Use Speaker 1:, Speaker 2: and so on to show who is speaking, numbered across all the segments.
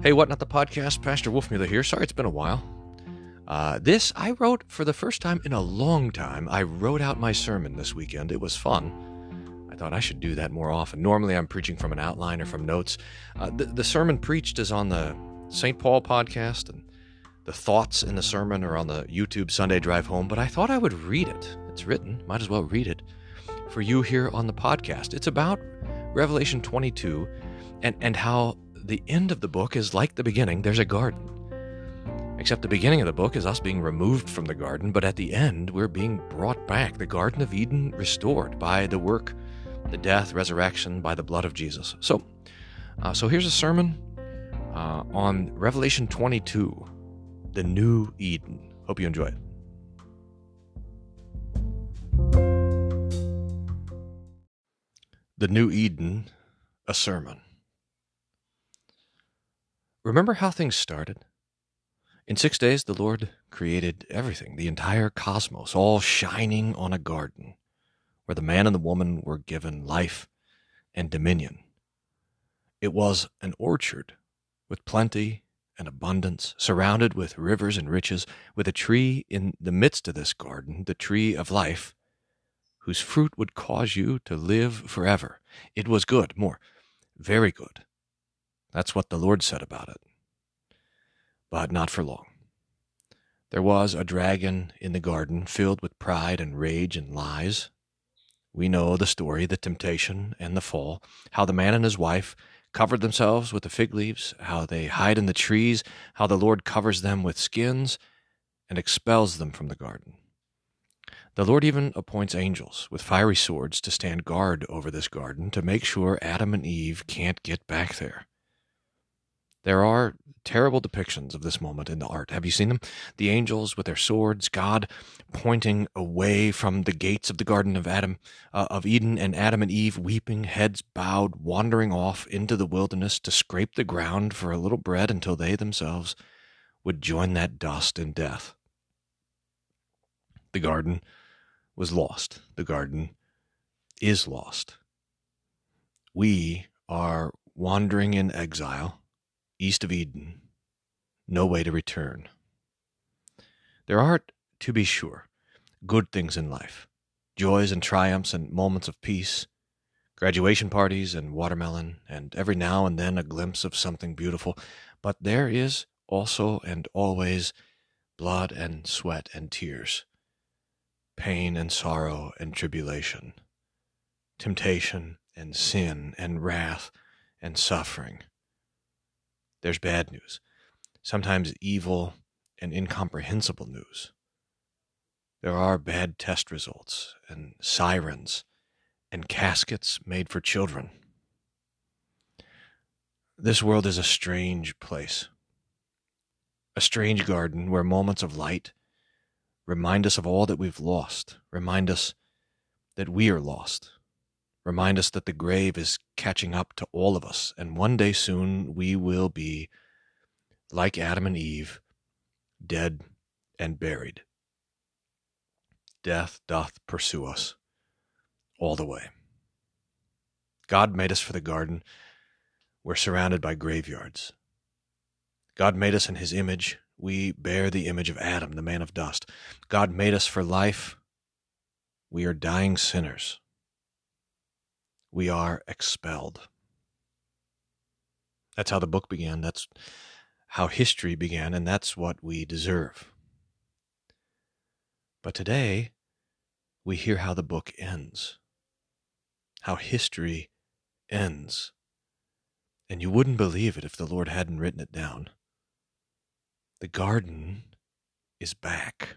Speaker 1: Hey, what not the podcast? Pastor Wolfmueller here. Sorry it's been a while. Uh, this I wrote for the first time in a long time. I wrote out my sermon this weekend. It was fun. I thought I should do that more often. Normally I'm preaching from an outline or from notes. Uh, the, the sermon preached is on the St. Paul podcast, and the thoughts in the sermon are on the YouTube Sunday Drive Home, but I thought I would read it. It's written, might as well read it for you here on the podcast. It's about Revelation 22 and, and how the end of the book is like the beginning. There's a garden. Except the beginning of the book is us being removed from the garden, but at the end, we're being brought back. The Garden of Eden restored by the work, the death, resurrection, by the blood of Jesus. So, uh, so here's a sermon uh, on Revelation 22, the new Eden. Hope you enjoy it. The New Eden, a sermon. Remember how things started? In six days, the Lord created everything, the entire cosmos, all shining on a garden, where the man and the woman were given life and dominion. It was an orchard with plenty and abundance, surrounded with rivers and riches, with a tree in the midst of this garden, the tree of life, whose fruit would cause you to live forever. It was good, more, very good. That's what the Lord said about it. But not for long. There was a dragon in the garden filled with pride and rage and lies. We know the story, the temptation and the fall, how the man and his wife covered themselves with the fig leaves, how they hide in the trees, how the Lord covers them with skins and expels them from the garden. The Lord even appoints angels with fiery swords to stand guard over this garden to make sure Adam and Eve can't get back there. There are terrible depictions of this moment in the art. Have you seen them? The angels with their swords, God pointing away from the gates of the Garden of Adam, uh, of Eden, and Adam and Eve weeping, heads bowed, wandering off into the wilderness to scrape the ground for a little bread until they themselves would join that dust in death. The garden was lost. The garden is lost. We are wandering in exile east of Eden, no way to return. There are, to be sure, good things in life joys and triumphs and moments of peace, graduation parties and watermelon, and every now and then a glimpse of something beautiful. But there is also and always blood and sweat and tears, pain and sorrow and tribulation, temptation and sin and wrath and suffering there's bad news, sometimes evil and incomprehensible news. There are bad test results and sirens and caskets made for children. This world is a strange place, a strange garden where moments of light remind us of all that we've lost, remind us that we are lost, remind us that the grave is catching up to all of us, and one day soon we will be, like Adam and Eve, dead and buried. Death doth pursue us all the way. God made us for the garden. We're surrounded by graveyards. God made us in his image. We bear the image of Adam, the man of dust. God made us for life. We are dying sinners we are expelled. That's how the book began. That's how history began, and that's what we deserve. But today, we hear how the book ends, how history ends. And you wouldn't believe it if the Lord hadn't written it down. The garden is back.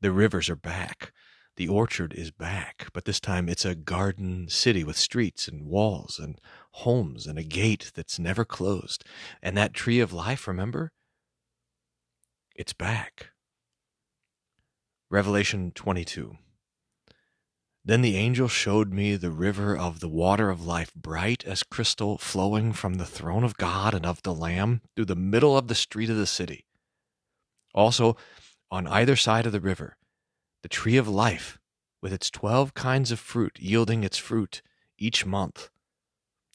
Speaker 1: The rivers are back. The orchard is back, but this time it's a garden city with streets and walls and homes and a gate that's never closed. And that tree of life, remember? It's back. Revelation 22. Then the angel showed me the river of the water of life, bright as crystal, flowing from the throne of God and of the Lamb through the middle of the street of the city. Also, on either side of the river, the tree of life, with its twelve kinds of fruit, yielding its fruit each month.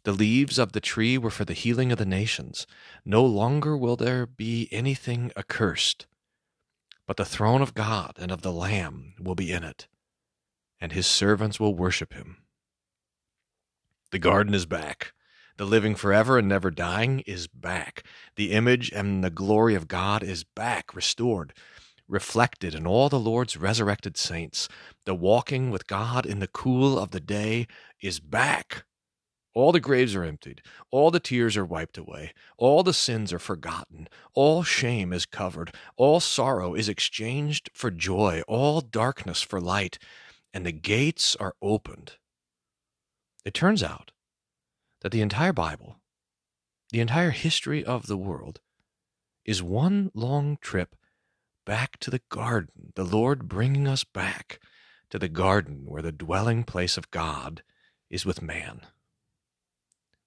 Speaker 1: The leaves of the tree were for the healing of the nations. No longer will there be anything accursed, but the throne of God and of the Lamb will be in it, and his servants will worship him. The garden is back. The living forever and never dying is back. The image and the glory of God is back, restored, reflected in all the Lord's resurrected saints. The walking with God in the cool of the day is back. All the graves are emptied. All the tears are wiped away. All the sins are forgotten. All shame is covered. All sorrow is exchanged for joy. All darkness for light. And the gates are opened. It turns out that the entire Bible, the entire history of the world, is one long trip back to the garden, the Lord bringing us back to the garden where the dwelling place of God is with man.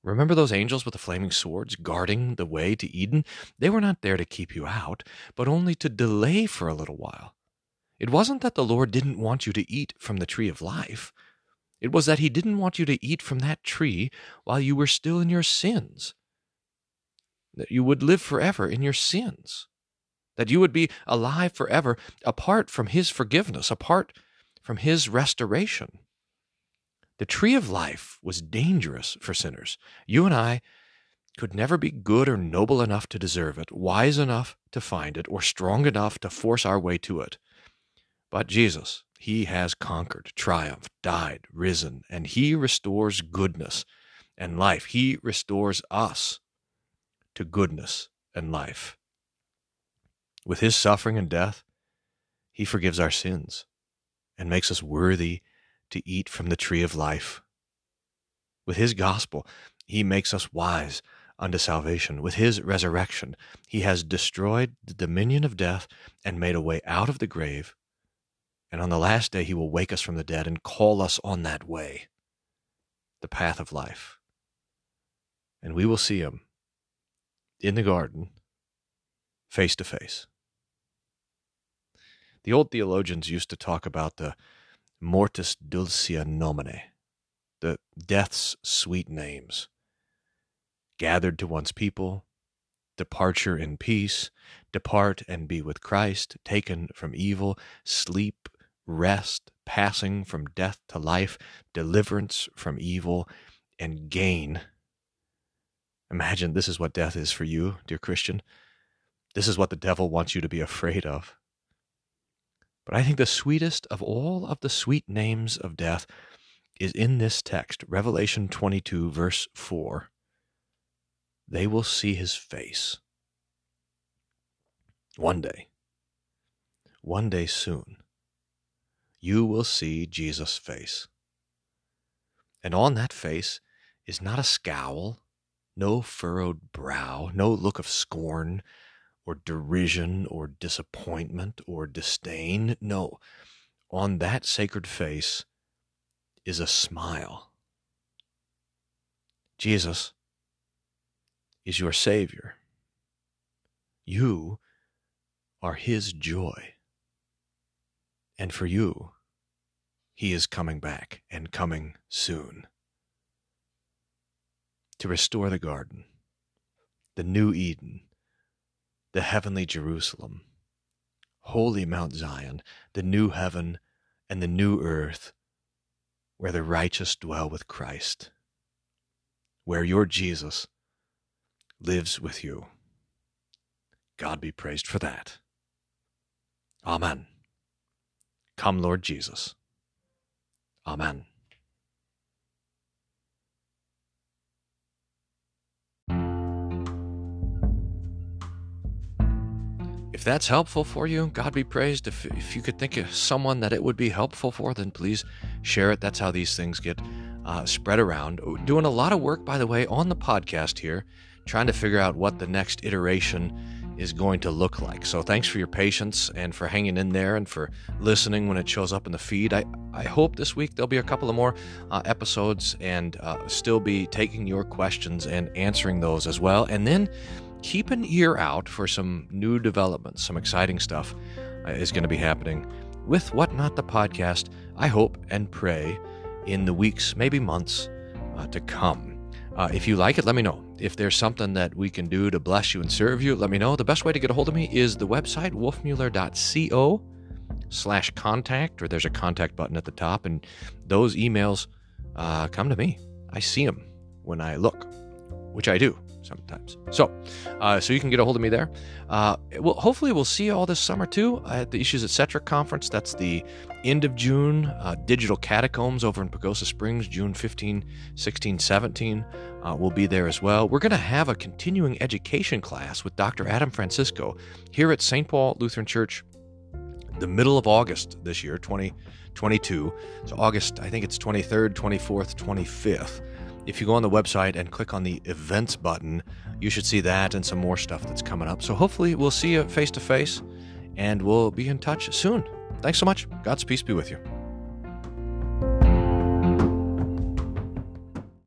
Speaker 1: Remember those angels with the flaming swords guarding the way to Eden? They were not there to keep you out, but only to delay for a little while. It wasn't that the Lord didn't want you to eat from the tree of life. It was that he didn't want you to eat from that tree while you were still in your sins. That you would live forever in your sins. That you would be alive forever apart from his forgiveness, apart from his restoration. The tree of life was dangerous for sinners. You and I could never be good or noble enough to deserve it, wise enough to find it, or strong enough to force our way to it. But Jesus, He has conquered, triumphed, died, risen, and He restores goodness and life. He restores us to goodness and life. With His suffering and death, He forgives our sins and makes us worthy to eat from the tree of life. With his gospel, he makes us wise unto salvation. With his resurrection, he has destroyed the dominion of death and made a way out of the grave. And on the last day, he will wake us from the dead and call us on that way, the path of life. And we will see him in the garden, face to face. The old theologians used to talk about the Mortis Dulcia Nomina, the death's sweet names. Gathered to one's people, departure in peace, depart and be with Christ, taken from evil, sleep, rest, passing from death to life, deliverance from evil, and gain. Imagine this is what death is for you, dear Christian. This is what the devil wants you to be afraid of. But I think the sweetest of all of the sweet names of death is in this text, Revelation 22, verse 4. They will see his face. One day, one day soon, you will see Jesus' face. And on that face is not a scowl, no furrowed brow, no look of scorn, or derision or disappointment or disdain. No, on that sacred face is a smile. Jesus is your Savior. You are His joy. And for you, He is coming back and coming soon to restore the garden, the new Eden the heavenly Jerusalem, holy Mount Zion, the new heaven and the new earth, where the righteous dwell with Christ, where your Jesus lives with you. God be praised for that. Amen. Come, Lord Jesus. Amen. If that's helpful for you, God be praised. If, if you could think of someone that it would be helpful for, then please share it. That's how these things get uh, spread around. Doing a lot of work, by the way, on the podcast here, trying to figure out what the next iteration is going to look like. So thanks for your patience and for hanging in there and for listening when it shows up in the feed. I, I hope this week there'll be a couple of more uh, episodes and uh, still be taking your questions and answering those as well. And then keep an ear out for some new developments, some exciting stuff uh, is going to be happening with Whatnot the podcast, I hope and pray in the weeks, maybe months uh, to come. Uh, if you like it, let me know. If there's something that we can do to bless you and serve you, let me know. The best way to get a hold of me is the website wolfmueller.co slash contact, or there's a contact button at the top, and those emails uh, come to me. I see them when I look, which I do sometimes. So, uh, so you can get a hold of me there. Uh, well, hopefully we'll see you all this summer too at the Issues Etc. conference. That's the end of June. Uh, Digital Catacombs over in Pagosa Springs, June 15, 16, 17. Uh, we'll be there as well. We're going to have a continuing education class with Dr. Adam Francisco here at St. Paul Lutheran Church the middle of August this year, 2022. So August, I think it's 23rd, 24th, 25th. If you go on the website and click on the events button, you should see that and some more stuff that's coming up. So hopefully we'll see you face to face and we'll be in touch soon. Thanks so much. God's peace be with you.